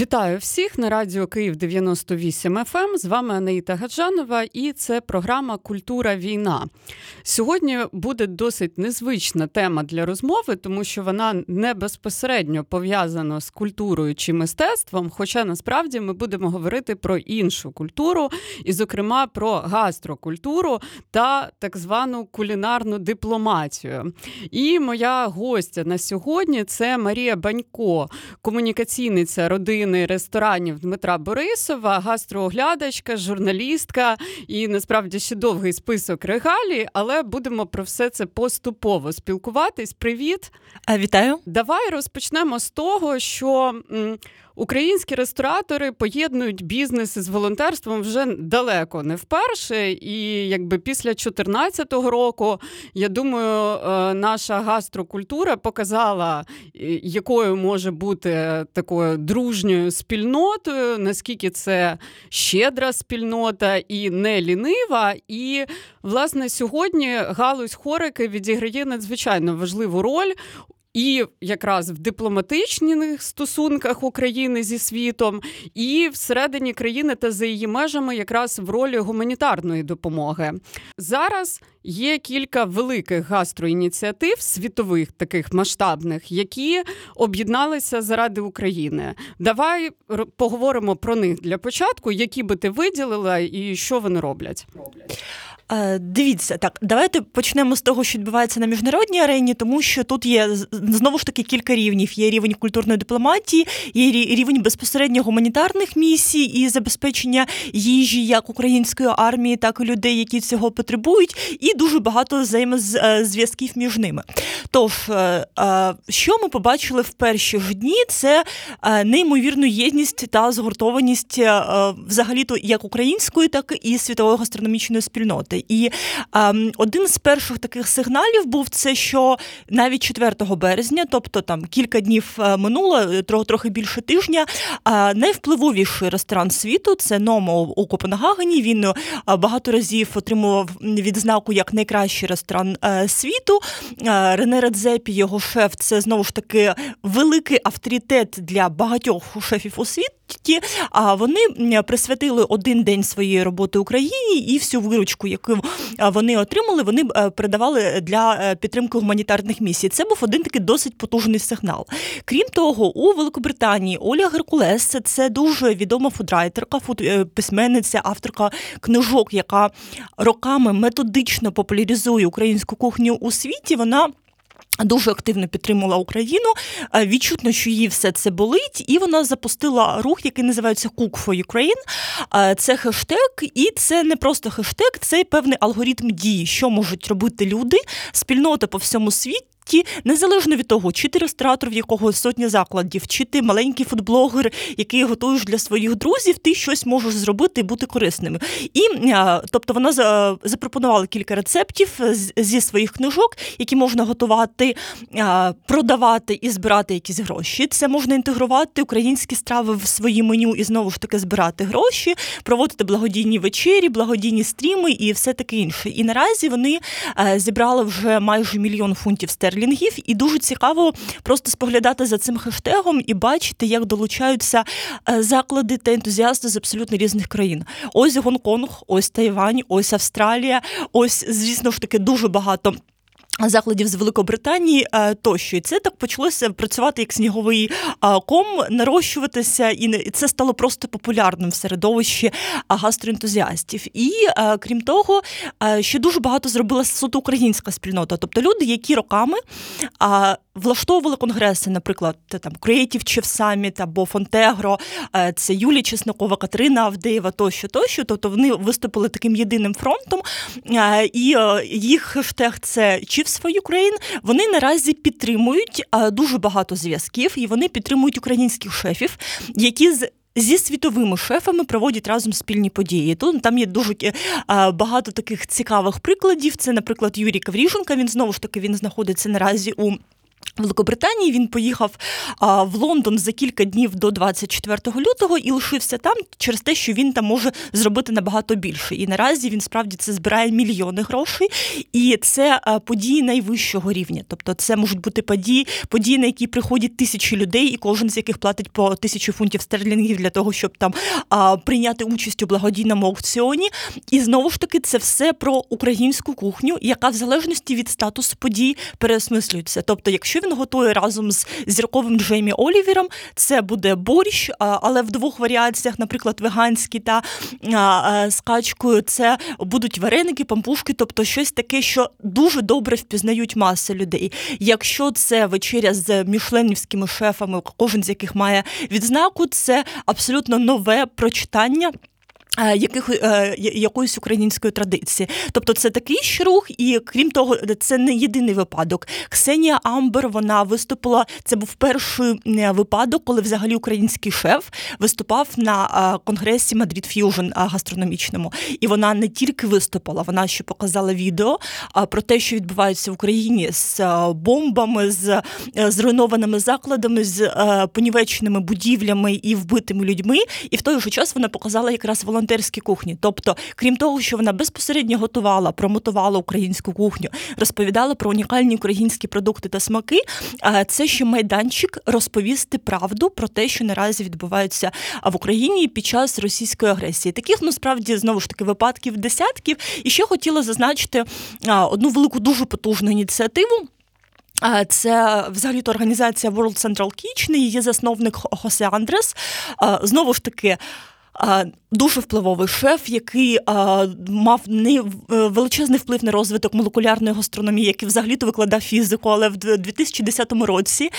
Вітаю всіх на радіо Київ 98 FM. Ем. З вами Анаїта Гаджанова, і це програма Культура війна. Сьогодні буде досить незвична тема для розмови, тому що вона не безпосередньо пов'язана з культурою чи мистецтвом. Хоча насправді ми будемо говорити про іншу культуру, і, зокрема, про гастрокультуру та так звану кулінарну дипломатію. І моя гостя на сьогодні це Марія Банько, комунікаційниця родини родини ресторанів Дмитра Борисова, гастрооглядачка, журналістка і насправді ще довгий список регалій, але будемо про все це поступово спілкуватись. Привіт, вітаю! Давай розпочнемо з того, що. Українські ресторатори поєднують бізнес із волонтерством вже далеко не вперше. І якби після 2014 року, я думаю, е, наша гастрокультура показала, якою може бути такою дружньою спільнотою, наскільки це щедра спільнота і не лінива. І власне сьогодні галузь хорики відіграє надзвичайно важливу роль і якраз в дипломатичних стосунках України зі світом, і всередині країни та за її межами, якраз в ролі гуманітарної допомоги. Зараз є кілька великих гастроініціатив, світових таких масштабних, які об'єдналися заради України. Давай поговоримо про них для початку, які би ти виділила і що вони роблять. Е, дивіться, так, давайте почнемо з того, що відбувається на міжнародній арені, тому що тут є знову ж таки кілька рівнів. Є рівень культурної дипломатії, є рівень безпосередньо гуманітарних місій і забезпечення їжі як української армії, так і людей, які цього потребують, і дуже багато взаємозв'язків між ними. Тож, е, е, що ми побачили в перші ж дні, це неймовірну єдність та згуртованість взагалі-то як української, так і світової гастрономічної спільноти працювати. І ем, один з перших таких сигналів був це, що навіть 4 березня, тобто там кілька днів е, минуло, е, трохи більше тижня, е, найвпливовіший ресторан світу це Номо у Копенгагені. Він багато разів отримував відзнаку як найкращий ресторан світу. Рене Редзепі, його шеф, це знову ж таки великий авторитет для багатьох шефів у світі. А вони присвятили один день своєї роботи Україні і всю виручку, яку вони отримали, вони е, передавали для е, підтримки гуманітарних місій. Це був один такий досить потужний сигнал. Крім того, у Великобританії Оля Геркулес це дуже відома фудрайтерка, фуд е, письменниця, авторка книжок, яка роками методично популяризує українську кухню у світі. Вона Дуже активно підтримувала Україну. Е, відчутно, що її все це болить, і вона запустила рух, який називається Cook for Ukraine. Е, це хештег, і це не просто хештег, це певний алгоритм дії, що можуть робити люди, спільнота по всьому світі ті, незалежно від того, чи ти ресторатор, в якого сотня закладів, чи ти маленький фудблогер, який готуєш для своїх друзів, ти щось можеш зробити і бути корисним. І тобто вона запропонувала кілька рецептів зі своїх книжок, які можна готувати, продавати і збирати якісь гроші. Це можна інтегрувати українські страви в свої меню і знову ж таки збирати гроші, проводити благодійні вечері, благодійні стріми і все таке інше. І наразі вони зібрали вже майже мільйон фунтів стерлінгів стерлінгів, і дуже цікаво просто споглядати за цим хештегом і бачити, як долучаються е, заклади та ентузіасти з абсолютно різних країн. Ось Гонконг, ось Тайвань, ось Австралія, ось, звісно ж таки, дуже багато. Закладів з Великобританії е, тощо і це так почалося працювати як сніговий ком, нарощуватися, і це стало просто популярним в середовищі гастроентузіастів. І е, крім того, е, ще дуже багато зробила суто українська спільнота, тобто люди, які роками влаштовували конгреси, наприклад, там Creative Chief Summit або Фонтегро, це Юлія Чеснокова, Катерина Авдеєва, тощо, тощо. Тобто вони виступили таким єдиним фронтом, і їх хештег це Chiefs for Ukraine, Вони наразі підтримують дуже багато зв'язків, і вони підтримують українських шефів, які з Зі світовими шефами проводять разом спільні події. Тут там є дуже багато таких цікавих прикладів. Це, наприклад, Юрій Каврішенка. Він знову ж таки він знаходиться наразі у Великобританії він поїхав а, в Лондон за кілька днів до 24 лютого і лишився там через те, що він там може зробити набагато більше. І наразі він справді це збирає мільйони грошей, і це а, події найвищого рівня. Тобто, це можуть бути події, події, на які приходять тисячі людей, і кожен з яких платить по тисячу фунтів стерлінгів для того, щоб там а, прийняти участь у благодійному аукціоні. І знову ж таки, це все про українську кухню, яка в залежності від статусу подій переосмислюється. Тобто, якщо він готує разом з зірковим Джеймі Олівером. Це буде борщ, але в двох варіаціях, наприклад, веганський та з качкою, це будуть вареники, пампушки, тобто щось таке, що дуже добре впізнають маси людей. Якщо це вечеря з мішленівськими шефами, кожен з яких має відзнаку, це абсолютно нове прочитання. Е, яких е, якоїсь української традиції, тобто це такий ж рух, і крім того, це не єдиний випадок. Ксенія Амбер вона виступила. Це був перший випадок, коли взагалі український шеф виступав на е, конгресі Madrid Fusion гастрономічному. І вона не тільки виступила, вона ще показала відео про те, що відбувається в Україні з бомбами, з зруйнованими закладами, з понівеченими будівлями і вбитими людьми. І в той же час вона показала якраз волонтерів волонтерські кухні. Тобто, крім того, що вона безпосередньо готувала, промотувала українську кухню, розповідала про унікальні українські продукти та смаки. Це ще майданчик розповісти правду про те, що наразі відбувається в Україні під час російської агресії. Таких насправді знову ж таки випадків десятків. І ще хотіла зазначити одну велику дуже потужну ініціативу. Це взагалі то організація World Central Kitchen, її засновник Хосе Андрес. Знову ж таки дуже впливовий шеф, який мав не е, величезний вплив на розвиток молекулярної гастрономії, який взагалі-то викладав фізику, але в 2010 році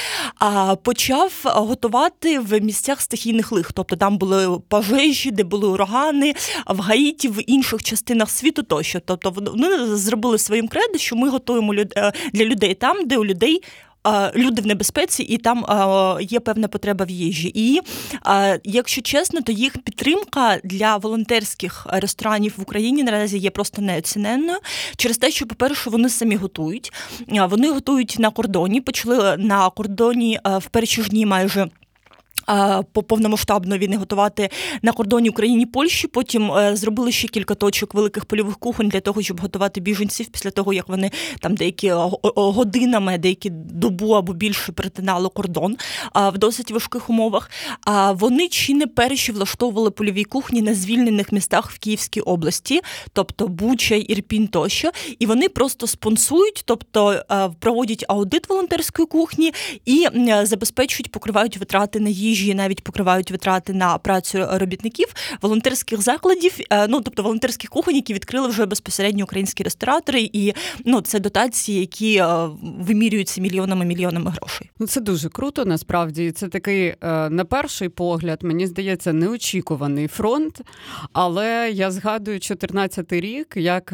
почав готувати в місцях стихійних лих. Тобто там були пожежі, де були урагани, в Гаїті, в інших частинах світу тощо. Тобто вони зробили своїм кредо, що ми готуємо е, для людей там, де у людей люди в небезпеці, і там є певна потреба в їжі. І якщо чесно, то їх підтримка для волонтерських ресторанів в Україні наразі є просто неоціненною через те, що, по-перше, вони самі готують. Вони готують на кордоні, почали на кордоні в перші ж дні майже по повномасштабно війни готувати на кордоні Україні Польщі. Потім е, зробили ще кілька точок великих польових кухонь для того, щоб готувати біженців після того, як вони там деякі годинами, деякі добу або більше перетинали кордон в досить важких умовах. А вони чи не перші влаштовували польові кухні на звільнених містах в Київській області, тобто Буча, Ірпінь тощо, і вони просто спонсують, тобто проводять аудит волонтерської кухні і забезпечують, покривають витрати на їжу їжі навіть покривають витрати на працю робітників волонтерських закладів, е, ну тобто волонтерських кухонь, які відкрили вже безпосередньо українські ресторатори, і ну це дотації, які е, вимірюються мільйонами мільйонами грошей. Ну це дуже круто. Насправді це такий е, на перший погляд, мені здається, неочікуваний фронт. Але я згадую 14-й рік, як.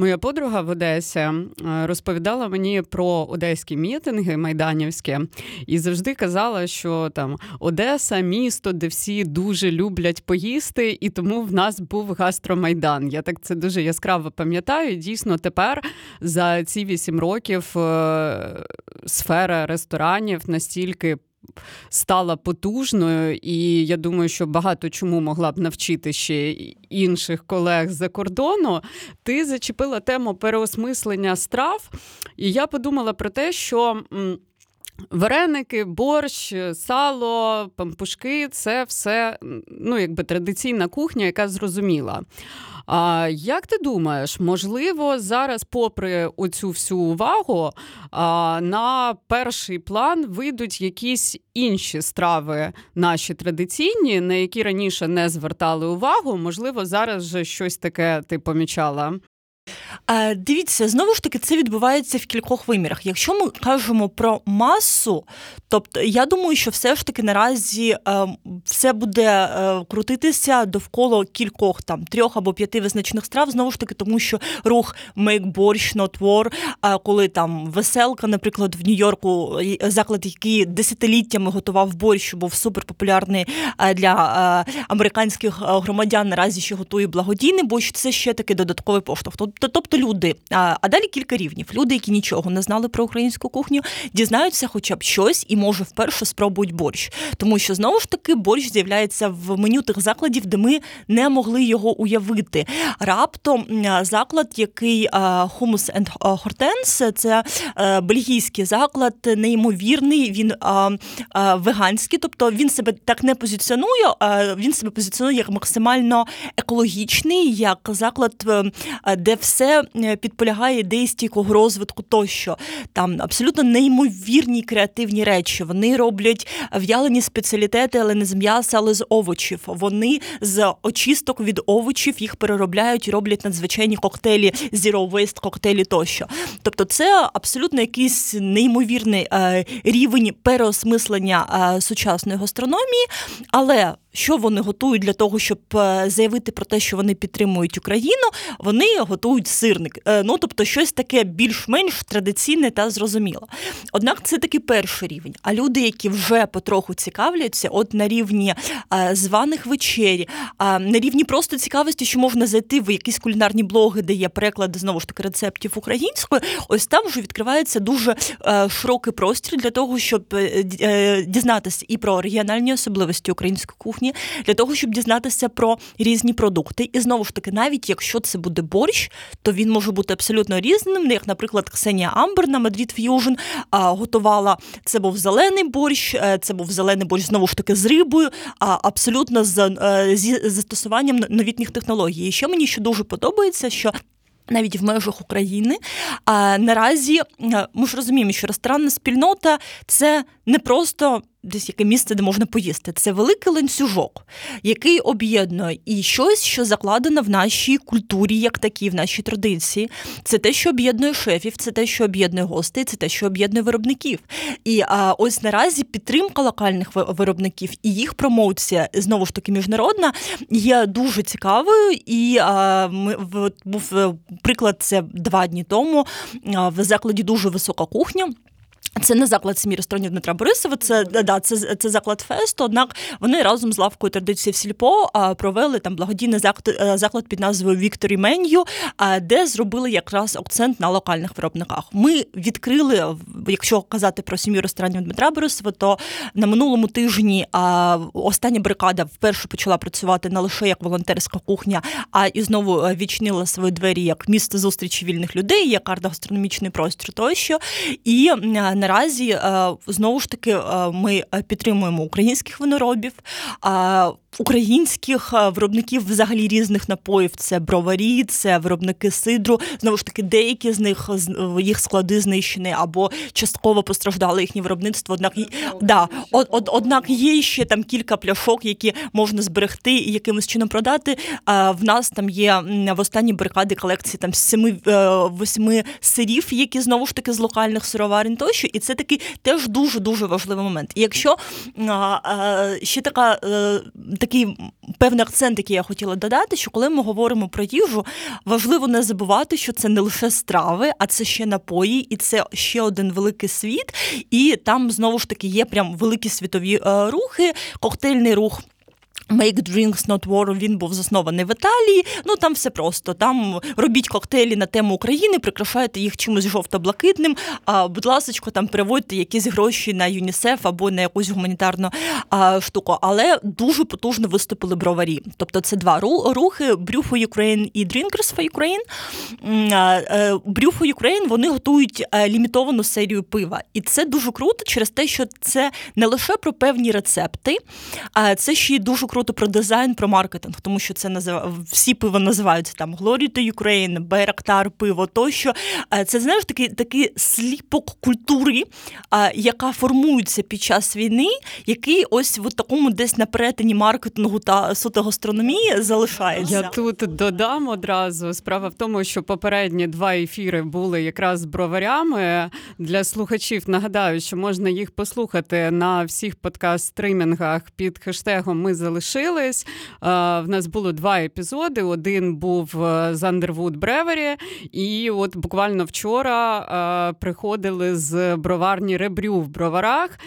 Моя подруга в Одесі е, розповідала мені про одеські мітинги майданівські і завжди казала, що там Одеса місто, де всі дуже люблять поїсти, і тому в нас був гастромайдан. Я так це дуже яскраво пам'ятаю. Дійсно, тепер за ці вісім років е, сфера ресторанів настільки стала потужною, і я думаю, що багато чому могла б навчити ще інших колег за кордону. Ти зачепила тему переосмислення страв, і я подумала про те, що. Вареники, борщ, сало, пампушки це все ну, якби традиційна кухня, яка зрозуміла. А як ти думаєш, можливо, зараз, попри оцю всю увагу, на перший план вийдуть якісь інші страви, наші традиційні, на які раніше не звертали увагу? Можливо, зараз вже щось таке ти помічала? Дивіться, знову ж таки, це відбувається в кількох вимірах. Якщо ми кажемо про масу, тобто я думаю, що все ж таки наразі е, все буде е, крутитися довкола кількох там трьох або п'яти визначних страв, знову ж таки, тому що рух make борщ, not war, коли там веселка, наприклад, в Нью-Йорку заклад, який десятиліттями готував борщ, був суперпопулярний для американських громадян, наразі ще готує благодійний борщ, це ще такий додатковий поштовх. Тобто тобто люди, а, а далі кілька рівнів. Люди, які нічого не знали про українську кухню, дізнаються хоча б щось і може вперше спробують борщ. Тому що знову ж таки борщ з'являється в меню тих закладів, де ми не могли його уявити. Раптом заклад, який Hummus and Hortense, це е, бельгійський заклад, неймовірний. Він веганський, тобто він себе так не позиціонує. Він себе позиціонує як максимально екологічний, як заклад, е, де все е, підполягає ідеї стійкого розвитку тощо. Там абсолютно неймовірні креативні речі. Вони роблять в'ялені спеціалітети, але не з м'яса, але з овочів. Вони з очисток від овочів їх переробляють і роблять надзвичайні коктейлі, zero waste коктейлі тощо. Тобто, це абсолютно якийсь неймовірний е, рівень переосмислення сучасної гастрономії, але що вони готують для того, щоб е, заявити про те, що вони підтримують Україну, вони готують сирник. Е, ну тобто, щось таке більш-менш традиційне та зрозуміле. Однак це такий перший рівень. А люди, які вже потроху цікавляться, от на рівні е, званих вечері, на рівні просто цікавості, що можна зайти в якісь кулінарні блоги, де є переклади знову ж таки рецептів українською, ось там вже відкривається дуже широкий простір для того, щоб дізнатися і про регіональні особливості української кухні для того, щоб дізнатися про різні продукти. І знову ж таки, навіть якщо це буде борщ, то він може бути абсолютно різним. Як, наприклад, Ксенія Амбер на Madrid Fusion готувала це був зелений борщ, е, це був зелений борщ знову ж таки з рибою, абсолютно з е, зі застосуванням новітніх технологій. І що мені ще дуже подобається, що навіть в межах України. А наразі е, ми ж розуміємо, що ресторанна спільнота це не просто десь яке місце, де можна поїсти. Це великий ланцюжок, який об'єднує і щось, що закладено в нашій культурі, як такі, в нашій традиції. Це те, що об'єднує шефів, це те, що об'єднує гостей, це те, що об'єднує виробників. І а, ось наразі підтримка локальних виробників і їх промоція знову ж таки міжнародна є дуже цікавою. І а, ми був е, приклад це два дні тому в закладі дуже висока кухня. Це не заклад сім'ї ресторанів Дмитра Борисова, це да, це, це заклад фесту. Однак вони разом з лавкою традиції в Сільпо провели там благодійний е, заклад під назвою Вікторі Меню, де зробили якраз акцент на локальних виробниках. Ми відкрили, якщо казати про сім'ю ресторанів Дмитра Борисова, то на минулому тижні остання бригада вперше почала працювати не лише як волонтерська кухня, а і знову е, відчинила свої двері як місце зустрічі вільних людей, як арт-гастрономічний простір тощо. І наразі е, знову ж таки е, ми підтримуємо українських виноробів українських е, виробників взагалі різних напоїв. Це броварі, це виробники сидру. Знову ж таки, деякі з них їх склади знищені або частково постраждали їхнє виробництво. Однак да, од, од, однак є ще там кілька пляшок, які можна зберегти і якимось чином продати. А в нас там є в останній бригаді колекції там семи е, восьми сирів, які знову ж таки з локальних сироварень тощо, і це такий теж дуже дуже важливий момент. І якщо а, а, ще така. Е, такий певний акцент, який я хотіла додати, що коли ми говоримо про їжу, важливо не забувати, що це не лише страви, а це ще напої, і це ще один великий світ. І там знову ж таки є прям великі світові е, рухи, коктейльний рух. Make Drinks Not War, він був заснований в Італії. Ну там все просто. Там робіть коктейлі на тему України, прикрашайте їх чимось жовто-блакитним. А будь ласка, там переводьте якісь гроші на ЮНІСЕФ або на якусь гуманітарну а, штуку. Але дуже потужно виступили броварі. Тобто це два рухи: Брюхо Ukraine і Drinkers for Ukraine. Е, Брюхо Ukraine вони готують е, лімітовану серію пива. І це дуже круто через те, що це не лише про певні рецепти, а це ще й дуже круто круто про дизайн, про маркетинг, тому що це назив... всі пиво називаються там Glory to Ukraine, Байрактар, пиво тощо. Це знаєш такий такий сліпок культури, яка формується під час війни, який ось в такому десь на перетині маркетингу та сутогастрономії залишається. Я тут додам одразу. Справа в тому, що попередні два ефіри були якраз броварями. Для слухачів нагадаю, що можна їх послухати на всіх подкаст-стримінгах під хештегом Ми залишаємо завершились. В нас було два епізоди. Один був з Underwood Brewery, і от буквально вчора приходили з броварні ребрю в броварах.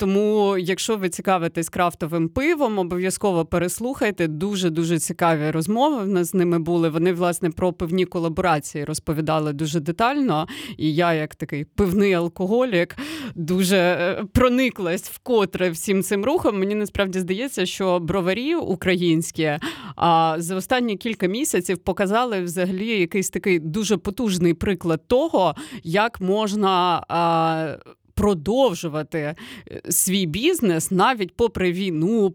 Тому, якщо ви цікавитесь крафтовим пивом, обов'язково переслухайте. Дуже дуже цікаві розмови. В нас з ними були. Вони власне про пивні колаборації розповідали дуже детально. І я, як такий пивний алкоголік, дуже е, прониклась вкотре всім цим рухом. Мені насправді здається, що броварі українські а за останні кілька місяців показали взагалі якийсь такий дуже потужний приклад того, як можна. А, продовжувати е, свій бізнес навіть попри війну,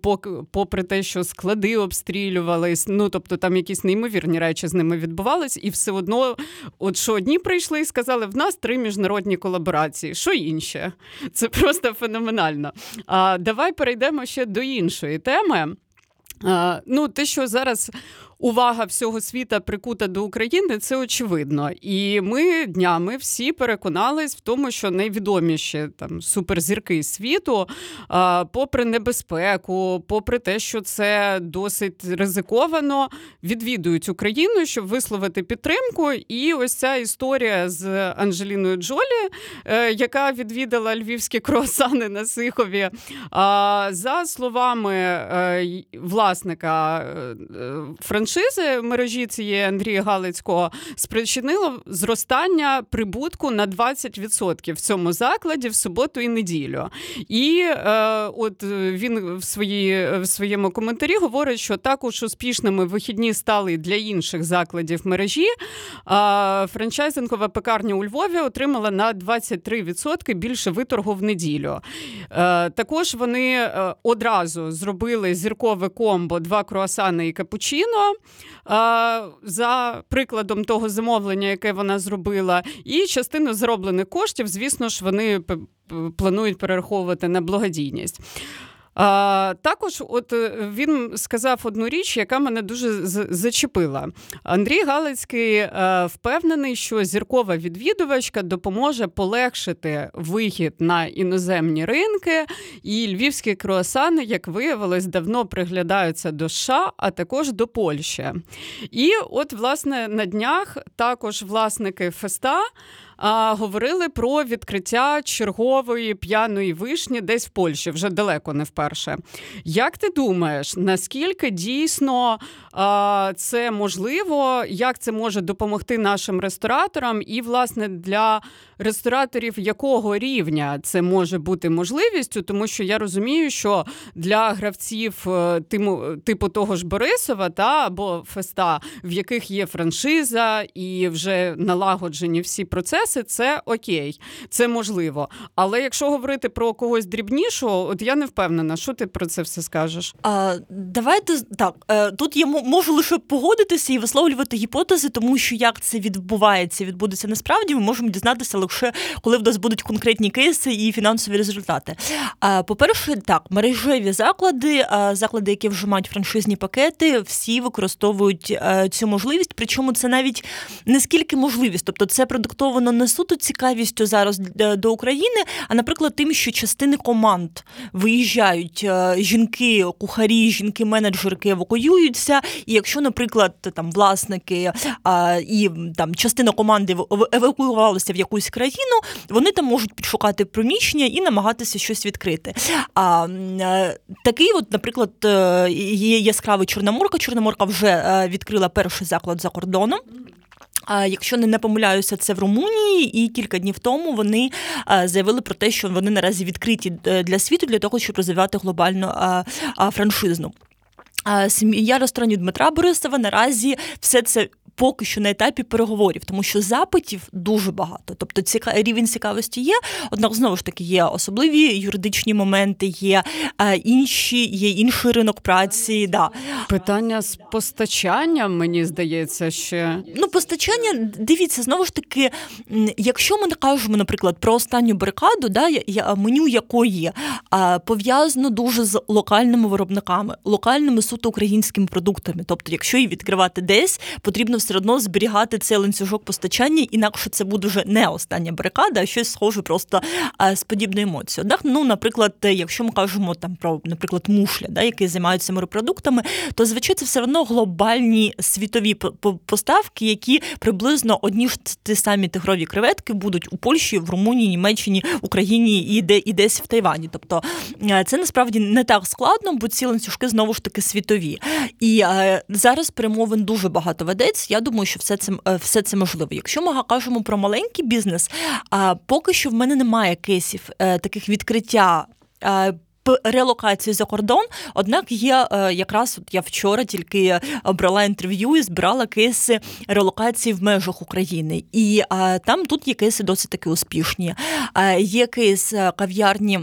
попри те, що склади обстрілювались. Ну тобто там якісь неймовірні речі з ними відбувались, і все одно, от що одні прийшли і сказали: в нас три міжнародні колаборації. Що інше? Це просто феноменально. А давай перейдемо ще до іншої теми. Ну, те, що зараз увага всього світа прикута до України, це очевидно. І ми днями всі переконались в тому, що найвідоміші там суперзірки світу, попри небезпеку, попри те, що це досить ризиковано, відвідують Україну, щоб висловити підтримку. І ось ця історія з Анджеліною Джолі, е, яка відвідала львівські круасани на Сихові. За словами е, власника е, франшизи, мережі цієї Андрія Галицького спричинило зростання прибутку на 20% в цьому закладі в суботу і неділю. І е, от він в свої, в своєму коментарі говорить, що також успішними вихідні стали для інших закладів мережі. А франчайзингова пекарня у Львові отримала на 23% більше виторгу в неділю. Е, також вони е, одразу зробили зіркове комбо два круасани і капучино за прикладом того замовлення, яке вона зробила, і частину зроблених коштів, звісно ж, вони планують перераховувати на благодійність. А, Також, от е, він сказав одну річ, яка мене дуже зачепила. Андрій Галицький е, впевнений, що зіркова відвідувачка допоможе полегшити вихід на іноземні ринки, і львівські круасани, як виявилось, давно приглядаються до США, а також до Польщі. І от, власне, на днях також власники феста говорили про відкриття чергової п'яної вишні десь в Польщі, вже далеко не вперше. Як ти думаєш, наскільки дійсно це можливо, як це може допомогти нашим рестораторам і, власне, для рестораторів якого рівня це може бути можливістю, тому що я розумію, що для гравців е, типу того ж Борисова та або Феста, в яких є франшиза і вже налагоджені всі процеси, це окей, це можливо. Але якщо говорити про когось дрібнішого, от я не впевнена, що ти про це все скажеш? А, Давайте так. Е, тут я можу лише погодитися і висловлювати гіпотези, тому що як це відбувається, відбудеться насправді, ми можемо дізнатися лише коли в нас будуть конкретні кейси і фінансові результати. По-перше, так, мережеві заклади, заклади, які вже мають франшизні пакети, всі використовують е, цю можливість. Причому це навіть не скільки можливість, тобто це продуктовано не суто цікавістю зараз до України, а наприклад, тим, що частини команд виїжджають е, жінки, кухарі, жінки-менеджерки евакуюються. І якщо, наприклад, там власники і там частина команди евакуювалися в якусь країну, вони там можуть підшукати приміщення і намагатися щось відкрити. А е, такий, от, наприклад, е, є яскравий Чорноморка. Чорноморка вже е, відкрила перший заклад за кордоном. Якщо не помиляюся, це в Румунії, і кілька днів тому вони заявили про те, що вони наразі відкриті для світу для того, щоб розвивати глобальну франшизну. Сім'я ресторанів Дмитра Борисова наразі все це поки що на етапі переговорів, тому що запитів дуже багато. Тобто ціка... рівень цікавості є, однак знову ж таки є особливі юридичні моменти, є е, інші, є інший ринок праці. Да. Питання з постачанням, мені здається, ще ну постачання. Дивіться, знову ж таки, якщо ми не кажемо, наприклад, про останню барикаду, да, я, меню якої а, пов'язано дуже з локальними виробниками, локальними суто українськими продуктами. Тобто, якщо її відкривати десь, потрібно все одно зберігати цей ланцюжок постачання, інакше це буде вже не остання барикада, а щось схоже просто з подібною емоцією. Так, ну, наприклад, якщо ми кажемо там про, наприклад, мушля, да, які займаються морепродуктами, то звичайно це все одно глобальні світові поставки, які приблизно одні ж ті самі тигрові креветки будуть у Польщі, в Румунії, Німеччині, Україні і де і десь в Тайвані. Тобто е, це насправді не так складно, бо ці ланцюжки знову ж таки світові. І е, зараз перемовин дуже багато ведеться. Я думаю, що все це е, все це можливо. Якщо ми кажемо про маленький бізнес, поки що в мене немає кейсів таких відкриття релокацію за кордон. Однак є е, якраз от я вчора тільки брала інтерв'ю і збирала кейси релокації в межах України. І там тут є кейси досить таки успішні. Є кейс е, кав'ярні.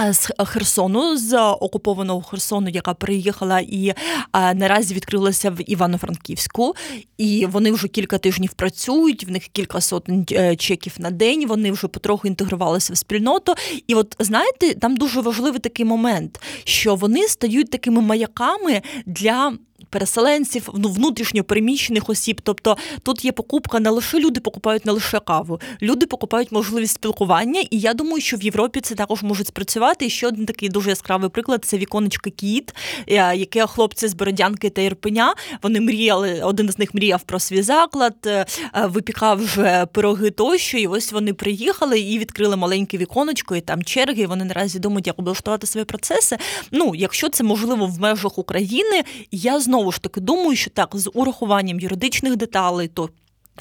Е, з Херсону з окупованого Херсону, яка приїхала і а, наразі відкрилася в Івано-Франківську, і вони вже кілька тижнів працюють. В них кілька сотень е, чеків на день. Вони вже потроху інтегрувалися в спільноту. І от знаєте, там дуже важливий такий момент, що вони стають такими маяками для переселенців, ну, внутрішньо переміщених осіб. Тобто тут є покупка не лише люди покупають не лише каву, люди покупають можливість спілкування, і я думаю, що в Європі це також може спрацювати. І ще один такий дуже яскравий приклад це віконечко Кіт, е, яке хлопці з Бородянки та Ірпеня. Вони мріяли, один з них мріяв про свій заклад, е, е, випікав вже пироги тощо. І ось вони приїхали і відкрили маленьке віконечко, і там черги. і Вони наразі думають, як облаштувати свої процеси. Ну, якщо це можливо в межах України, я знову ж таки думаю, що так, з урахуванням юридичних деталей, то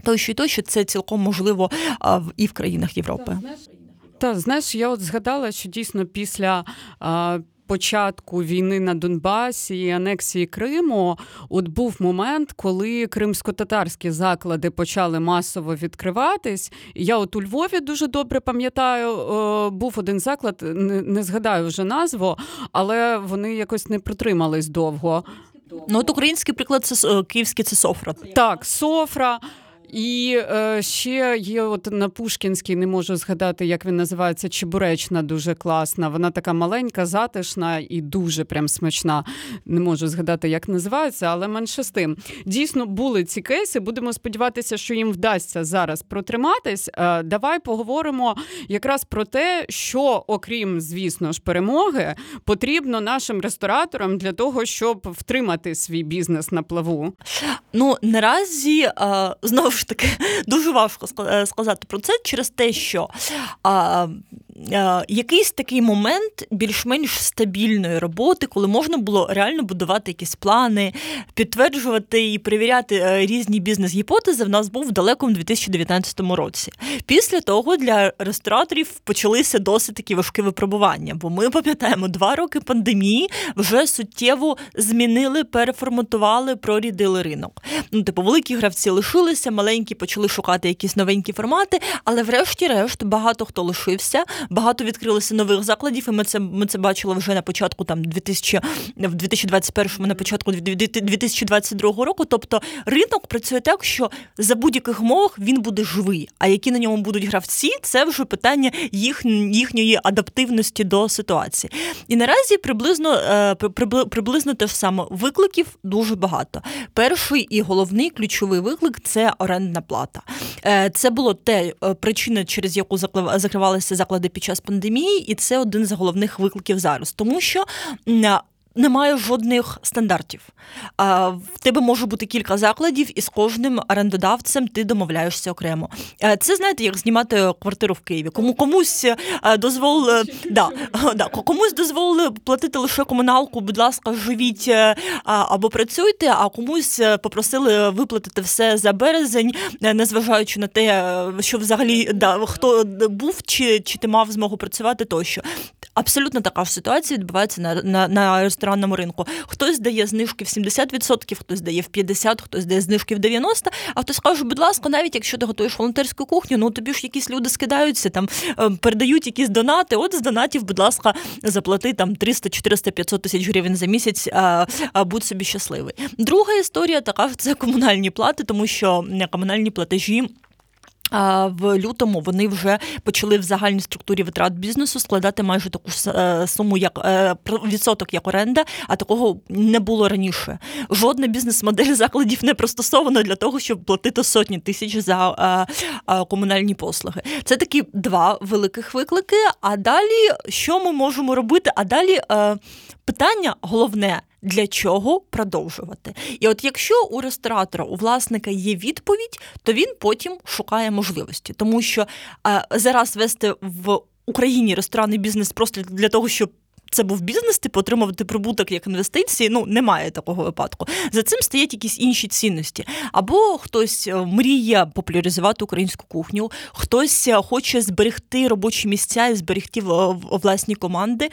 тощо і тощо це цілком можливо і в країнах Європи. Так, знаєш, я от згадала, що дійсно після. А... Початку війни на Донбасі і анексії Криму, от був момент, коли кримсько-татарські заклади почали масово відкриватись. Я от у Львові дуже добре пам'ятаю, був один заклад, не згадаю вже назву, але вони якось не протримались довго. Ну, от український приклад це е, київський це Софра. Так, Софра. І е, ще є от на Пушкінській, не можу згадати, як він називається, Чебуречна дуже класна. Вона така маленька, затишна і дуже прям смачна. Не можу згадати, як називається, але менше з тим. Дійсно були ці кейси. Будемо сподіватися, що їм вдасться зараз протриматись. Е, давай поговоримо якраз про те, що, окрім, звісно ж, перемоги, потрібно нашим рестораторам для того, щоб втримати свій бізнес на плаву. Ну наразі е, знову ж таки дуже важко е, сказати про це через те, що а, якийсь такий момент більш-менш стабільної роботи, коли можна було реально будувати якісь плани, підтверджувати і перевіряти е, різні бізнес-гіпотези, в нас був в далекому 2019 році. Після того для рестораторів почалися досить такі важкі випробування, бо ми пам'ятаємо, два роки пандемії вже суттєво змінили, переформатували, прорідили ринок. Ну, типу, великі гравці лишилися маленькі почали шукати якісь новенькі формати, але врешті-решт багато хто лишився, багато відкрилося нових закладів. І ми це ми це бачили вже на початку там 2000, в 2021, на початку 2022 року. Тобто ринок працює так, що за будь-яких умовах він буде живий. А які на ньому будуть гравці, це вже питання їх, їхньої адаптивності до ситуації. І наразі приблизно е, приблизно те ж саме викликів дуже багато. Перший і головний ключовий виклик це орендна плата. Е, це було те е, причина, через яку закривалися заклади під час пандемії, і це один з головних викликів зараз, тому що немає жодних стандартів. В тебе може бути кілька закладів, і з кожним орендодавцем ти домовляєшся окремо. Е, це знаєте, як знімати квартиру в Києві. Кому комусь е, дозволили е, да, да, комусь дозволили платити лише комуналку, будь ласка, живіть або працюйте, а комусь попросили виплатити все за березень, незважаючи на те, що взагалі да, хто був, чи чи ти мав змогу працювати тощо. Абсолютно така ж ситуація відбувається на на, на ресторанному ринку. Хтось дає знижки в 70%, хтось дає в 50%, хтось дає знижки в 90%, а хтось каже, будь ласка, навіть якщо ти готуєш волонтерську кухню, ну тобі ж якісь люди скидаються, там ем, передають якісь донати. От з донатів, будь ласка, заплати там 300, 400, 500 тисяч гривень за місяць, а, а будь собі щасливий. Друга історія така це комунальні плати, тому що комунальні платежі. В лютому вони вже почали в загальній структурі витрат бізнесу складати майже таку е, суму, як е, відсоток як оренда, а такого не було раніше. Жодна бізнес-модель закладів не пристосована для того, щоб платити сотні тисяч за е, комунальні послуги. Це такі два великих виклики. А далі що ми можемо робити? А далі питання головне. Для чого продовжувати? І от якщо у ресторатора, у власника є відповідь, то він потім шукає можливості, тому що е, зараз вести в Україні ресторанний бізнес просто для того, щоб. Це був бізнес, типу отримувати прибуток як інвестиції. Ну немає такого випадку. За цим стоять якісь інші цінності. Або хтось е, мріє популяризувати українську кухню, хтось е, хоче зберегти робочі місця і зберегти власні команди.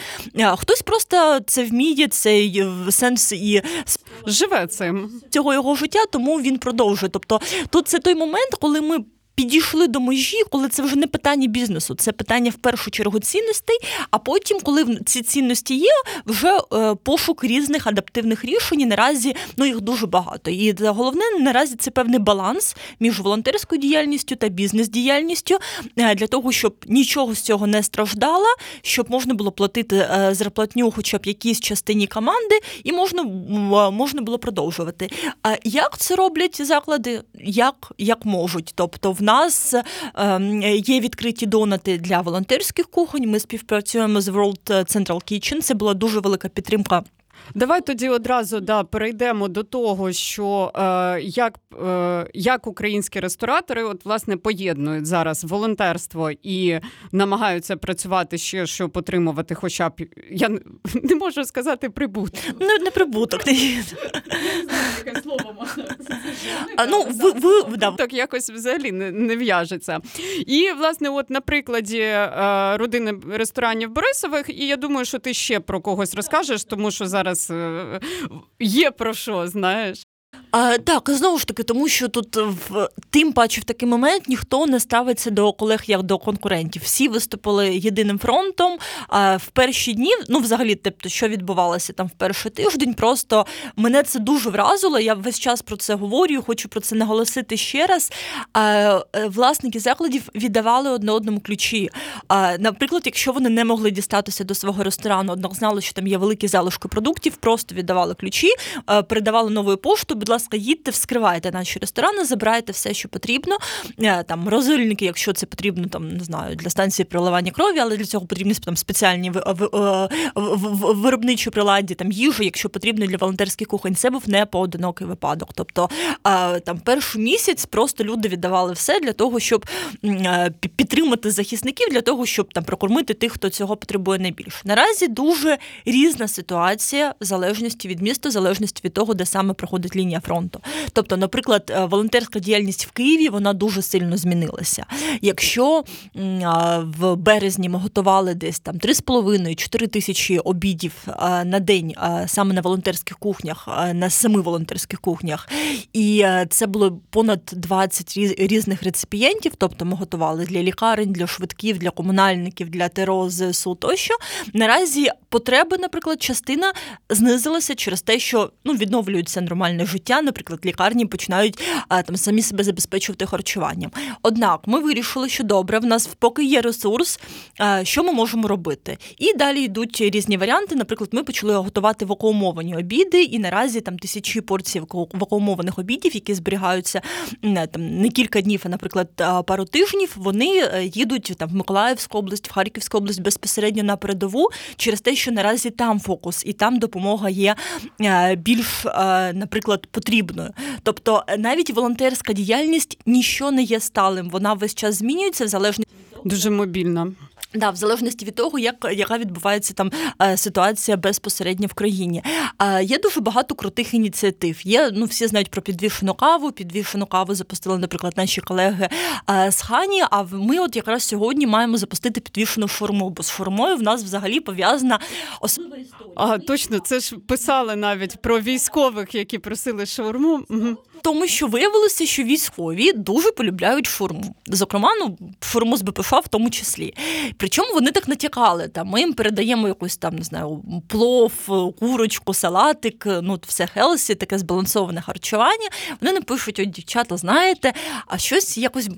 Хтось просто це вміє, це й, в сенс і Живе цим. цього його життя, тому він продовжує. Тобто, тут це той момент, коли ми. Підійшли до межі, коли це вже не питання бізнесу, це питання в першу чергу цінностей. А потім, коли ці цінності є, вже е, пошук різних адаптивних рішень. І наразі ну їх дуже багато. І головне наразі це певний баланс між волонтерською діяльністю та бізнес-діяльністю е, для того, щоб нічого з цього не страждало, щоб можна було платити е, зарплатню, хоча б якійсь частині команди, і можна, можна було продовжувати. А як це роблять заклади? Як, як можуть? Тобто, в нас ем, є відкриті донати для волонтерських кухонь. Ми співпрацюємо з World Central Kitchen. Це була дуже велика підтримка. Давай тоді одразу да, перейдемо до того, що е, як, е, як українські ресторатори от, власне, поєднують зараз волонтерство і намагаються працювати ще, щоб отримувати хоча б, я не- можу сказати прибуток. Не, не прибуток. Яке слово можна ну, ви, ви, да, так якось взагалі не, не в'яжеться. І, власне, от на прикладі е, родини ресторанів Борисових, і я думаю, що ти ще про когось розкажеш, тому що зараз е, є про що, знаєш. А, так, знову ж таки, тому що тут в тим паче в такий момент ніхто не ставиться до колег як до конкурентів. Всі виступили єдиним фронтом. А в перші дні, ну взагалі, тобто, що відбувалося там в перший тиждень, просто мене це дуже вразило. Я весь час про це говорю, хочу про це наголосити ще раз. А, е, власники закладів віддавали одне одному ключі. А, наприклад, якщо вони не могли дістатися до свого ресторану, однак знали, що там є великі залишки продуктів, просто віддавали ключі, е, передавали новою поштою. Будь ласка, їдьте, вскривайте наші ресторани, забирайте все, що потрібно. Е, Там розильники, якщо це потрібно, там не знаю, для станції приливання крові, але для цього потрібні там спеціальні е, виробничі приладдя, там їжу, якщо потрібно для волонтерських кухонь. Це був не поодинокий випадок. Тобто е, там перший місяць просто люди віддавали все для того, щоб підтримати захисників, для того, щоб там прокормити тих, хто цього потребує найбільше. Наразі дуже різна ситуація в залежності від міста, в залежності від того, де саме проходить лінія фронту. Тобто, наприклад, е, волонтерська діяльність в Києві вона дуже сильно змінилася. Якщо в березні ми готували десь там 3,5-4 тисячі обідів на день а, саме на волонтерських кухнях, на семи волонтерських кухнях, і е, це було понад 20 різ- різних реципієнтів. Тобто ми готували для лікарень, для швидків, для комунальників, для ТРО, ЗСУ тощо. Наразі потреби, наприклад, частина знизилася через те, що ну відновлюється нормальне життя. Наприклад, лікарні починають там самі себе забезпечувати харчуванням. Однак ми вирішили, що добре, в нас поки є ресурс, що ми можемо робити. І далі йдуть різні варіанти. Наприклад, ми почали готувати вакуумовані обіди, і наразі там тисячі порцій вакуумованих обідів, які зберігаються там не кілька днів, а наприклад, пару тижнів. Вони е, їдуть там в Миколаївську область, в Харківську область безпосередньо на передову через те, що наразі там фокус і там допомога є е, більш, е, наприклад, потрібною. Тобто е, навіть волонтерська діяльність ніщо не є сталим. Вона весь час змінюється в залежності. Дуже мобільна. Да, в залежності від того, як яка відбувається там е, ситуація безпосередньо в країні. Є дуже багато крутих ініціатив. Є ну всі знають про підвішену каву. Підвішену каву запустили, наприклад, наші колеги е, з Хані. А ми, от якраз сьогодні, маємо запустити підвішену форму, бо з формою в нас взагалі пов'язана особлива історія. А точно, це ж писали навіть про військових, які просили шаурму. Мгм. Тому, що виявилося, що військові дуже полюбляють шурму. Зокрема, ну шурму з БПШ в тому числі. Причому вони так натякали. Там ми їм передаємо якусь там, не знаю, плов, курочку, салатик, ну все хелсі, таке збалансоване харчування. Вони не пишуть: от дівчата, знаєте, а щось якось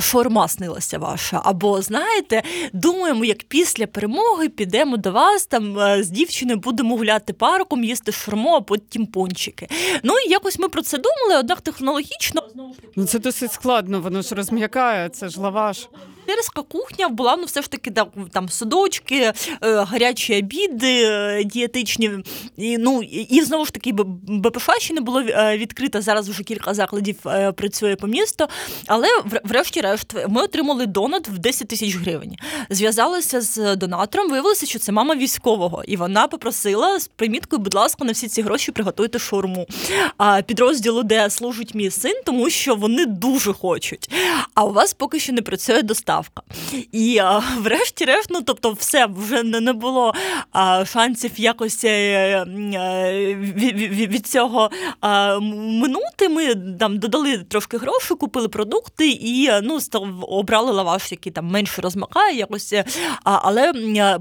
шаурма снилася ваша. Або знаєте, думаємо, як після перемоги підемо до вас там е, з дівчиною будемо гуляти парком, їсти шурму, а потім пончики. Ну і якось ми про це думали, однак технологічно. Ну це досить складно, воно ж розм'якає, це ж лаваш. Волонтерська кухня була ну все ж таки так, там садочки, е, гарячі обіди, е, дієтичні. І, ну, і знову ж таки, БПШ ще не було е, відкрито. Зараз вже кілька закладів працює по місту. Але врешті-решт ми отримали донат в 10 тисяч гривень. Зв'язалися з донатором, виявилося, що це мама військового, і вона попросила з приміткою, будь ласка, на всі ці гроші приготуйте шурму. А підрозділу, де служить мій син, тому що вони дуже хочуть. А у вас поки що не працює доставка ставка. І а, врешті-решт, ну тобто, все вже не було а, шансів якось е, е, від, від, цього а, минути. Ми там додали трошки грошей, купили продукти і ну, обрали лаваш, який там менше розмакає, якось, е, а, але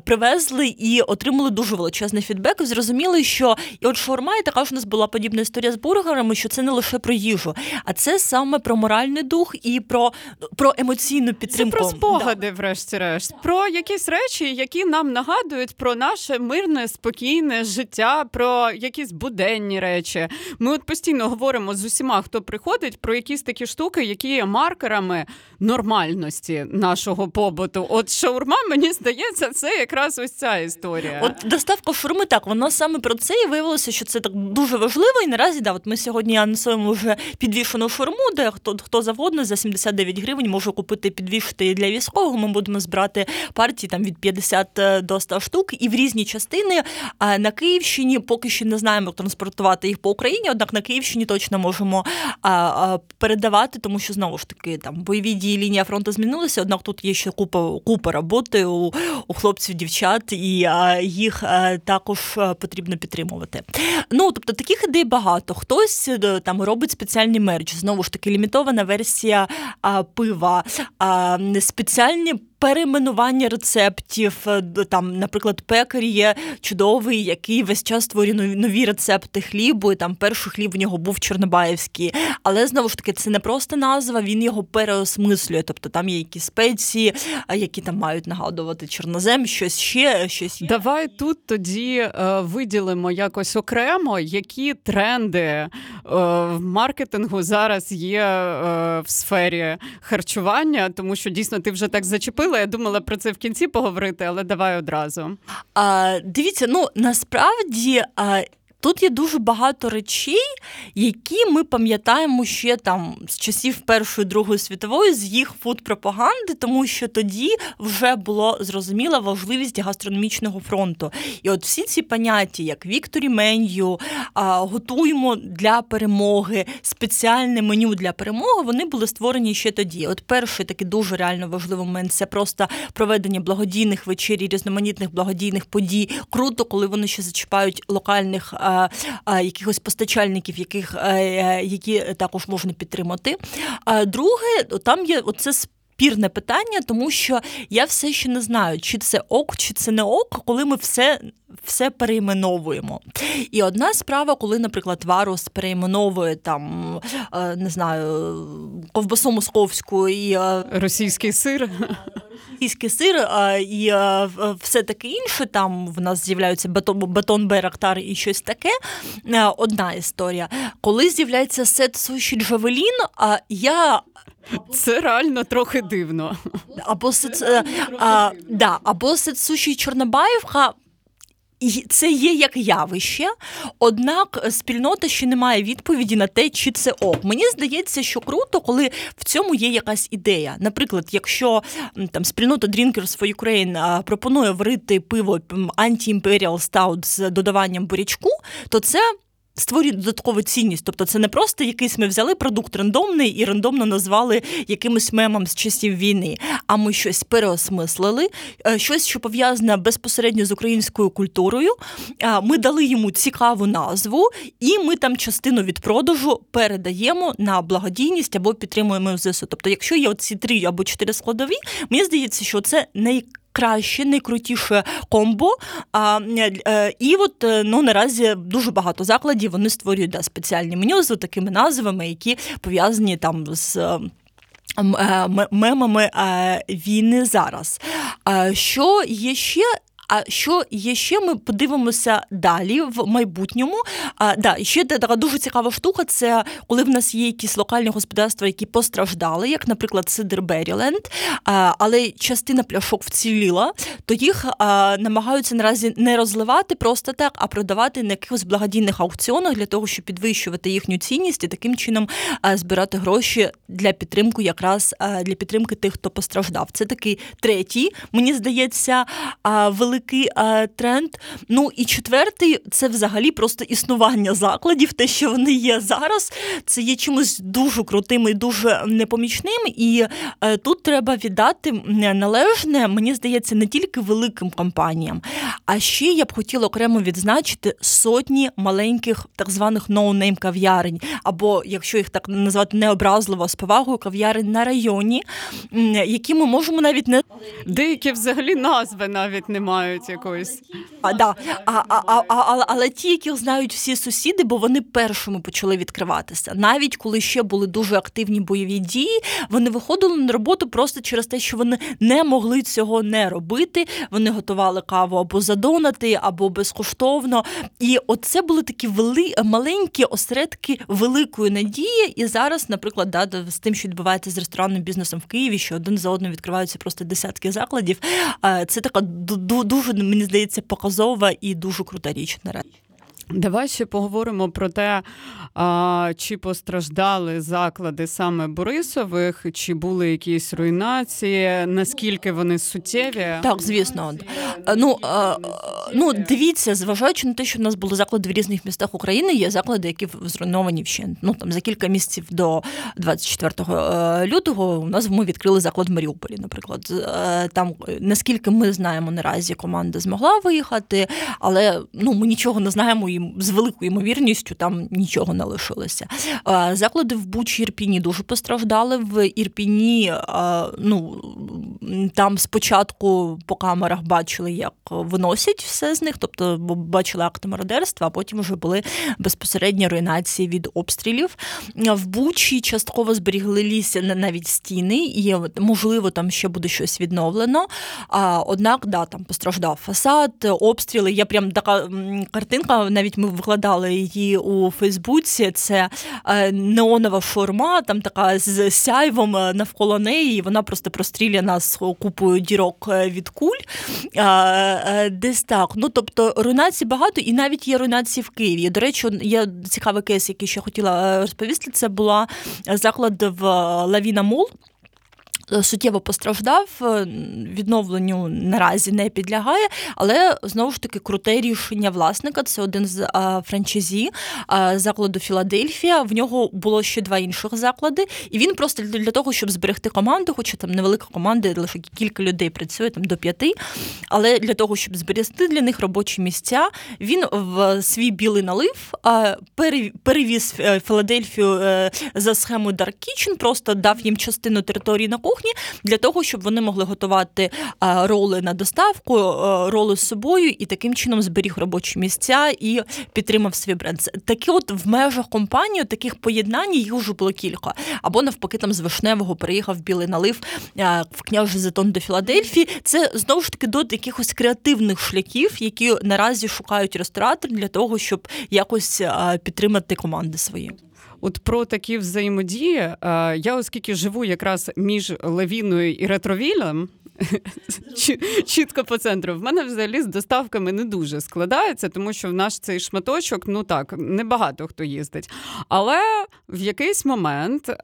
привезли і отримали дуже величезний фідбек. Зрозуміли, що і от шаурма, і така ж у нас була подібна історія з бургерами, що це не лише про їжу, а це саме про моральний дух і про, про емоційну підтримку про спогади, да. врешті-решт, про якісь речі, які нам нагадують про наше мирне, спокійне життя, про якісь буденні речі. Ми от постійно говоримо з усіма, хто приходить, про якісь такі штуки, які є маркерами нормальності нашого побуту. От шаурма, мені здається, це якраз ось ця історія. От доставка шаурми, так вона саме про це і виявилося, що це так дуже важливо. І наразі да, от ми сьогодні анонсуємо вже підвішену шаурму, де хто хто завгодно за 79 гривень може купити підвішити для військового. Ми будемо збирати партії там від 50 е, до 100 штук і в різні частини. На Київщині поки що не знаємо, як транспортувати їх по Україні. Однак на Київщині точно можемо передавати, тому що знову ж таки там бойові дії лінія фронту змінилася. Однак тут є ще купа купа роботи у у хлопців, дівчат, і їх також потрібно підтримувати. Ну тобто таких ідей багато. Хтось е, там робить спеціальний мерч. Знову ж таки, лімітована версія пива. А, спеціальні перейменування рецептів. Е, там, наприклад, пекар є чудовий, який весь час створює нові рецепти хлібу. і Там перший хліб в нього був Чорнобаївський. Але знову ж таки, це не просто назва, він його переосмислює. Тобто там є якісь спеції, які там мають нагадувати чорнозем, щось ще щось. Давай тут тоді е, виділимо якось окремо, які тренди е, в маркетингу зараз є е, в сфері харчування, тому що дійсно ти вже так зачепила забула. Я думала про це в кінці поговорити, але давай одразу. А, Дивіться, ну насправді. А... Тут є дуже багато речей, які ми пам'ятаємо ще там з часів Першої Другої світової з їх фуд-пропаганди, тому що тоді вже було зрозуміла важливість гастрономічного фронту. І от всі ці поняття, як Вікторі меню, готуємо для перемоги, спеціальне меню для перемоги, вони були створені ще тоді. От перший такий дуже реально важливий момент це просто проведення благодійних вечері, різноманітних благодійних подій. Круто, коли вони ще зачіпають локальних якихось постачальників, яких е, е, які також можна підтримати. Друге, там є оце спірне питання, тому що я все ще не знаю, чи це ок, чи це не ок, коли ми все. Все перейменовуємо. І одна справа, коли, наприклад, Варус перейменовує там, е, не знаю, ковбасу московську і російський сир російський сир і все таке інше. Там в нас з'являються бетон, бетон Байрактар і щось таке. Одна історія. Коли з'являється сет суші Джавелін, а я. Це реально трохи дивно. Або сет, а, да, або сет суші Чорнобаївка це є як явище, однак спільнота ще не має відповіді на те, чи це ок. Мені здається, що круто, коли в цьому є якась ідея. Наприклад, якщо там спільнота Drinkers for Ukraine пропонує варити пиво Anti-Imperial Stout з додаванням бурячку, то це створюють додаткову цінність. Тобто, це не просто якийсь ми взяли продукт рандомний і рандомно назвали якимось мемом з часів війни. А ми щось переосмислили, е, щось, що пов'язане безпосередньо з українською культурою. Ми дали йому цікаву назву, і ми там частину від продажу передаємо на благодійність або підтримуємо ЗСУ. Тобто, якщо є оці три або чотири складові, мені здається, що це най краще, найкрутіше комбо. А, е, І от е, ну наразі дуже багато закладів вони створюють да, спеціальні меню з такими назвами, які пов'язані там з. Е, мемами війни зараз. Що є ще а що є ще? Ми подивимося далі в майбутньому. А, да, ще така дуже цікава штука. Це коли в нас є якісь локальні господарства, які постраждали, як, наприклад, Сидер Беріленд, але частина пляшок вціліла, то їх намагаються наразі не розливати просто так, а продавати на якихось благодійних аукціонах для того, щоб підвищувати їхню цінність і таким чином збирати гроші для підтримки, якраз для підтримки тих, хто постраждав. Це такий третій, мені здається, а, великий великий е, тренд. Ну і четвертий це взагалі просто існування закладів. Те, що вони є зараз, це є чимось дуже крутим і дуже непомічним. І е, тут треба віддати належне, мені здається, не тільки великим компаніям, а ще я б хотіла окремо відзначити сотні маленьких так званих no name кав'ярень, або якщо їх так назвати необразливо з повагою кав'ярень на районі, які ми можемо навіть не деякі взагалі назви навіть не мають якоїсь. А, да. а, а, а, а, Але ті, яких знають всі сусіди, бо вони першими почали відкриватися. Навіть коли ще були дуже активні бойові дії, вони виходили на роботу просто через те, що вони не могли цього не робити. Вони готували каву або задонати, або безкоштовно. І оце були такі вели... маленькі осередки великої надії. І зараз, наприклад, да, з тим, що відбувається з ресторанним бізнесом в Києві, що один за одним відкриваються просто десятки закладів. Це така дуже мені здається показова і дуже крута річ наразі. Давай ще поговоримо про те, чи постраждали заклади саме Борисових, чи були якісь руйнації, наскільки вони суттєві? Так, звісно. Ну ну дивіться, зважаючи на те, що в нас були заклади в різних містах України, є заклади, які зруйновані ще ну там за кілька місяців до 24 е, лютого. У нас ми відкрили заклад в Маріуполі. Наприклад, е, там наскільки ми знаємо, наразі команда змогла виїхати, але ну ми нічого не знаємо і з великою ймовірністю там нічого не лишилося. Заклади в Бучі Ірпіні дуже постраждали. В Ірпіні ну там спочатку по камерах бачили, як виносять все з них, тобто бачили акти мародерства, а потім вже були безпосередні руйнації від обстрілів. В Бучі частково зберігли ліс навіть стіни, і можливо там ще буде щось відновлено. Однак, да, там постраждав фасад, обстріли. Є прям така картинка, навіть ми викладали її у Фейсбуці. Це е, неонова форма, там така з сяйвом е, навколо неї. і Вона просто простріляна з купою дірок е, від куль. Десь так. Ну тобто руйнацій багато, і навіть є руйнації в Києві. До речі, є цікавий кейс, який ще хотіла розповісти. Це була заклад в Лавіна Мол. Е, суттєво постраждав, е, відновленню наразі не підлягає, але знову ж таки круте рішення власника. Це один з франчайзі закладу Філадельфія. В нього було ще два інших заклади, і він просто для того, щоб зберегти команду, хоча там невелика команда, лише кілька людей працює там до п'яти. Але для того, щоб зберегти для них робочі місця, він в свій білий налив перевіз е, Філадельфію за схемою Dark Kitchen, просто дав їм частину території на кухні, для того, щоб вони могли готувати роли на доставку, роли з собою і таким чином зберіг робочі місця і підтримав свій бренд. Такі, от в межах компанії таких поєднань їх вже було кілька. Або навпаки, там з Вишневого приїхав білий налив в княжий Зетон до Філадельфії. Це знову ж таки до якихось креативних шляхів, які наразі шукають ресторатори для того, щоб якось підтримати команди свої. От про такі взаємодії е, я, оскільки живу якраз між Лавіною і ретровілем. Чітко по центру. В мене взагалі з доставками не дуже складається, тому що в наш цей шматочок, ну так, небагато хто їздить. Але в якийсь момент е,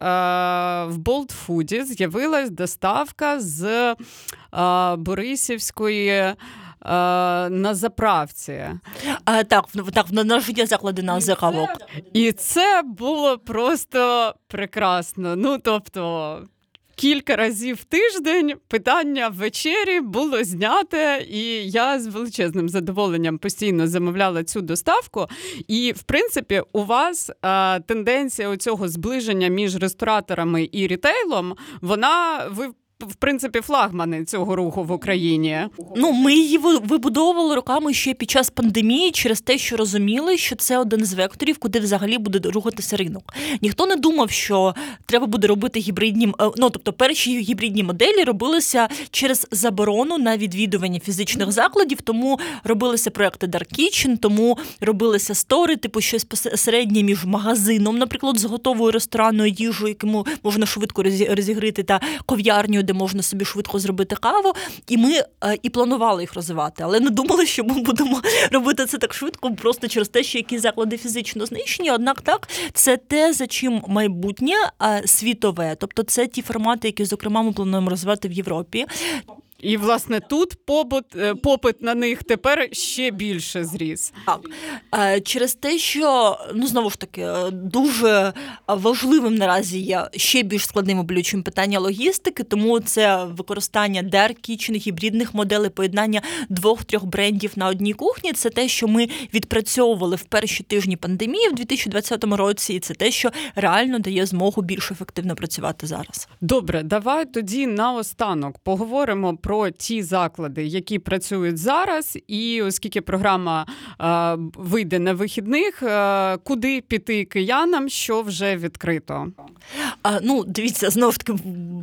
в Болтфуді з'явилась доставка з е, Борисівської на заправці. А, Так, так, в нас є заклади на ЗКВОК. І це було просто прекрасно. Ну, тобто. Кілька разів в тиждень питання ввечері було зняте, і я з величезним задоволенням постійно замовляла цю доставку. І, в принципі, у вас а, тенденція цього зближення між рестораторами і рітейлом, вона ви в принципі флагмани цього руху в Україні. Ну ми її вибудовували роками ще під час пандемії, через те, що розуміли, що це один з векторів, куди взагалі буде рухатися ринок. Ніхто не думав, що треба буде робити гібридні е, ну, тобто перші гібридні моделі робилися через заборону на відвідування фізичних закладів, тому робилися проекти Dark Kitchen, тому робилися стори, типу щось посереднє між магазином, наприклад, з готовою ресторанною їжею, якому можна швидко розігрити, та ков'ярню де можна собі швидко зробити каву, і ми е, і планували їх розвивати, але не думали, що ми будемо робити це так швидко, просто через те, що які заклади фізично знищені. Однак так це те, за чим майбутнє світове, тобто це ті формати, які зокрема ми плануємо розвивати в Європі. І власне тут побут, е, попит на них тепер ще більше зріс. Так е, через те, що ну знову ж таки е, дуже важливим наразі є ще більш складним облючим питання логістики, тому це використання Kitchen, гібридних моделей, поєднання двох-трьох брендів на одній кухні. Це те, що ми відпрацьовували в перші тижні пандемії в 2020 році, і це те, що реально дає змогу більш ефективно працювати зараз. Добре, давай тоді наостанок поговоримо про про ті заклади, які працюють зараз, і оскільки програма е, вийде на вихідних, е, куди піти киянам, що вже відкрито? А, Ну, дивіться, знову ж таки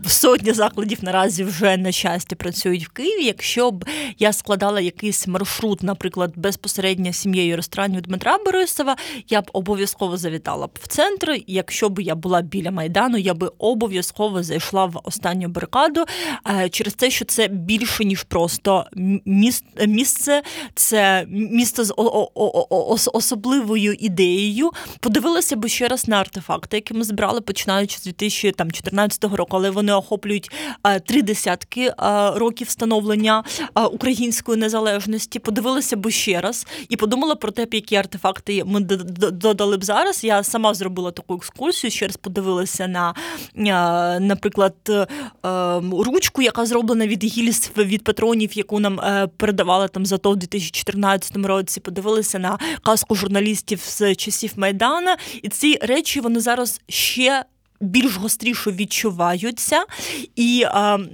сотні закладів наразі вже на щастя працюють в Києві. Якщо б я складала якийсь маршрут, наприклад, безпосередньо сім'єю ресторанів Дмитра Борисова, я б обов'язково завітала б в центр. Якщо б я була біля майдану, я би обов'язково зайшла в останню барикаду е, через те, що це більше ніж просто місце, це місто з особливою ідеєю. Подивилася би ще раз на артефакти, які ми збирали, починаючи з 2014 року, але вони охоплюють три десятки років встановлення української незалежності. Подивилася би ще раз і подумала про те, які артефакти ми додали б зараз. Я сама зробила таку екскурсію. Ще раз подивилася на, наприклад, ручку, яка зроблена від гілі гільз від патронів, яку нам е, передавали там зато в 2014 році. Подивилися на казку журналістів з часів Майдана, і ці речі вони зараз ще більш гостріше відчуваються. І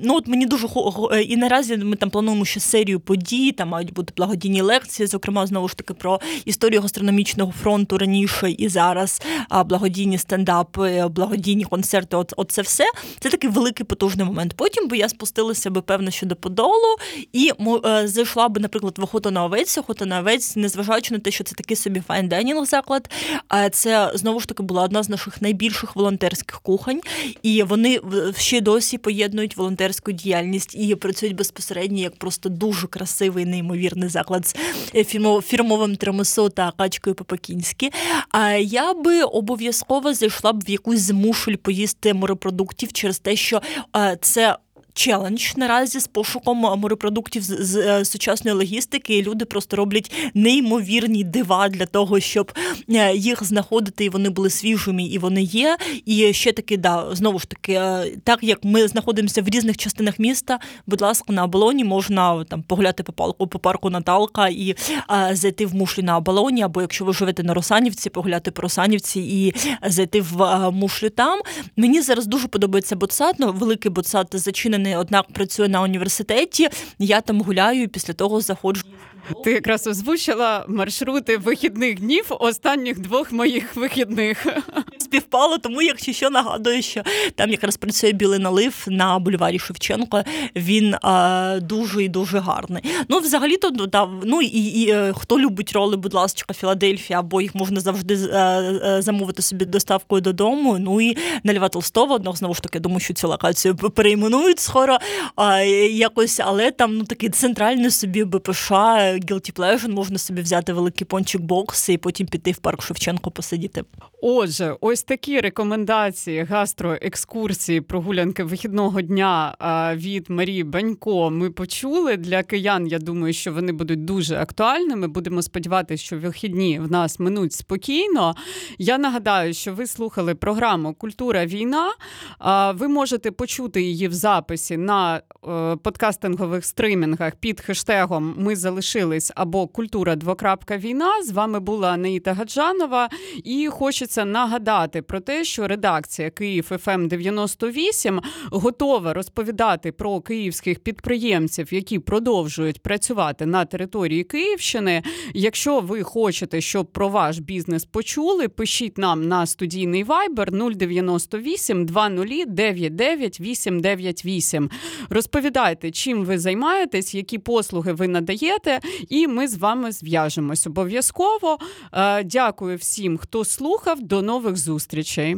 ну от мені дуже е, і наразі ми там плануємо ще серію подій, там мають бути благодійні лекції, зокрема, знову ж таки про історію гастрономічного фронту раніше і зараз, благодійні стендапи, благодійні концерти. От, от це все. Це такий великий потужний момент. Потім би я спустилася би, певно, що до Подолу і е, зайшла би, наприклад, в охоту на овець, охота на овець, незважаючи на те, що це такий собі fine dining заклад. Це знову ж таки була одна з наших найбільших волонтерських волонтерських кухонь, і вони ще досі поєднують волонтерську діяльність і працюють безпосередньо як просто дуже красивий, неймовірний заклад з е, фірмовим тірамісу та качкою по-пекінськи. А я би обов'язково зайшла б в якусь змушель поїсти морепродуктів через те, що це челендж наразі з пошуком морепродуктів з, з е, сучасної логістики. і Люди просто роблять неймовірні дива для того, щоб е, їх знаходити, і вони були свіжими, і вони є. І ще таки, да, знову ж таки, е, так як ми знаходимося в різних частинах міста, будь ласка, на оболоні можна там погуляти по парку по парку Наталка і а, зайти в мушлі на оболоні, або якщо ви живете на Росанівці, погуляти по Росанівці і зайти в а, мушлю там. Мені зараз дуже подобається боцат, ну, великий боцат зачинений не однак працює на університеті. Я там гуляю і після того заходжу. Ти якраз озвучила маршрути вихідних днів останніх двох моїх вихідних. Співпало, тому якщо що нагадую, що там якраз працює білий налив на бульварі Шевченко. Він а, дуже і дуже гарний. Ну, взагалі, то да, ну і, і е, хто любить роли, будь ласка, Філадельфія, або їх можна завжди е, е, замовити собі доставкою додому. Ну і на Льва Толстого, одного знову ж таки, думаю, що цю локацію перейменують скоро а, якось, але там ну такий центральний собі БПШ. Guilty Pleasure, можна собі взяти великий пончик бокс і потім піти в парк Шевченко посидіти. Отже, ось ось такі рекомендації гастроекскурсії прогулянки вихідного дня від Марії Банько ми почули для киян. Я думаю, що вони будуть дуже актуальними. Будемо сподіватися, що вихідні в нас минуть спокійно. Я нагадаю, що ви слухали програму Культура війна. Ви можете почути її в записі на е, подкастингових стримінгах під хештегом Ми залишились або Культура війна. З вами була Анаїта Гаджанова. І хочеться нагадати про те, що редакція Київ ФМ 98 готова розповідати про київських підприємців, які продовжують працювати на території Київщини. Якщо ви хочете, щоб про ваш бізнес почули, пишіть нам на студійний Viber 098 2099 898. Розповідайте, чим ви займаєтесь, які послуги ви надаєте, і ми з вами зв'яжемось обов'язково. Е, Дякую всім, хто слухав. До нових зустрічей.